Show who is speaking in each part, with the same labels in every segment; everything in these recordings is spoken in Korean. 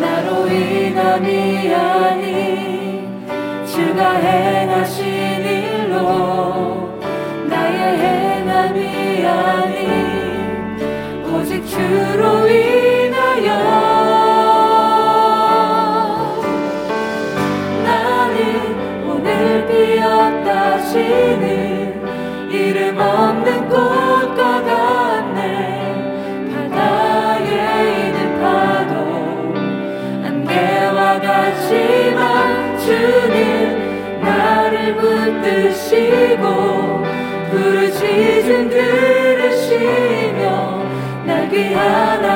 Speaker 1: 나로 인함이 아닌 주가 행하신 일로 나의 행함이 아닌 오직 주로 인하여. 나는 오늘 피었다 시는 이름 없 만드시고 부르짖음 들으시며 날 귀하나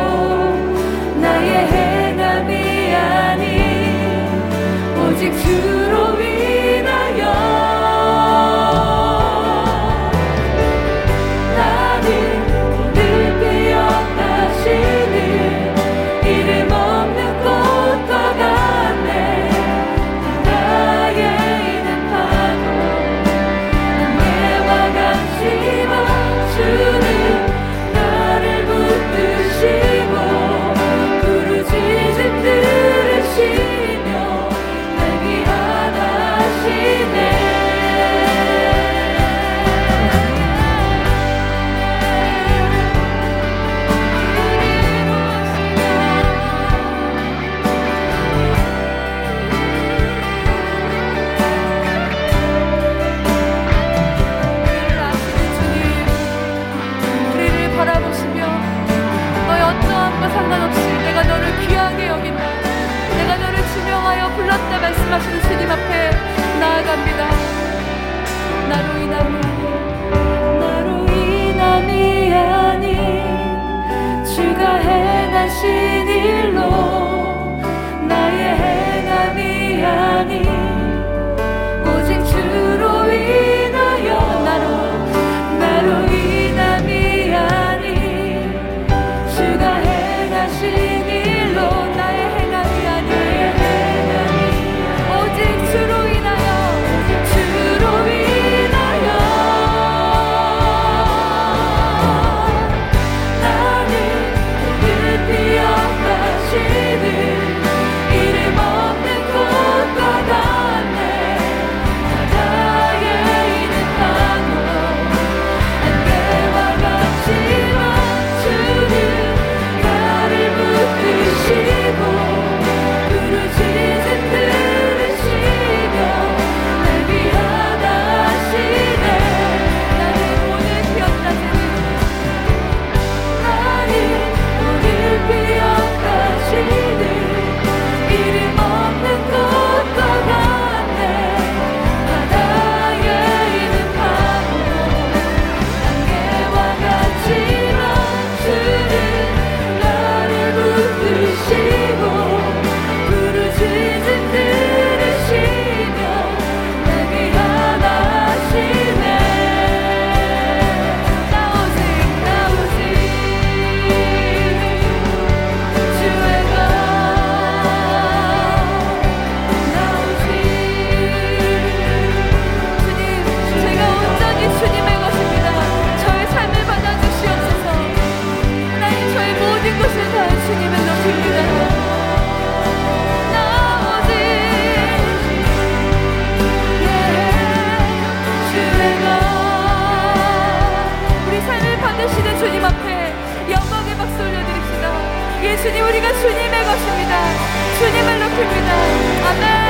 Speaker 1: 말씀을 越近 주님을 높입니다. 아멘.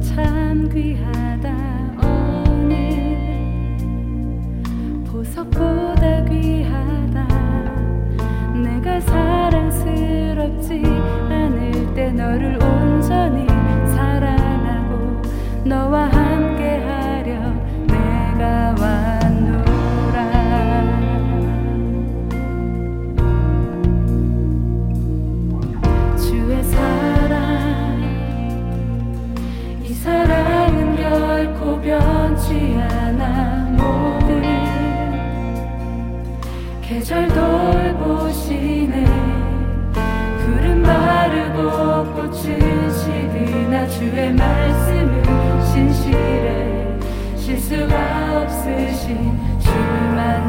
Speaker 1: 참 귀하다. 오늘 보석보다
Speaker 2: 귀하다. 내가 사랑스럽지 않을 때 너를
Speaker 1: 계절 돌보시네. 구름 마르고 꽃은 시드나 주의 말씀은 신실해 실수가 없으신 주만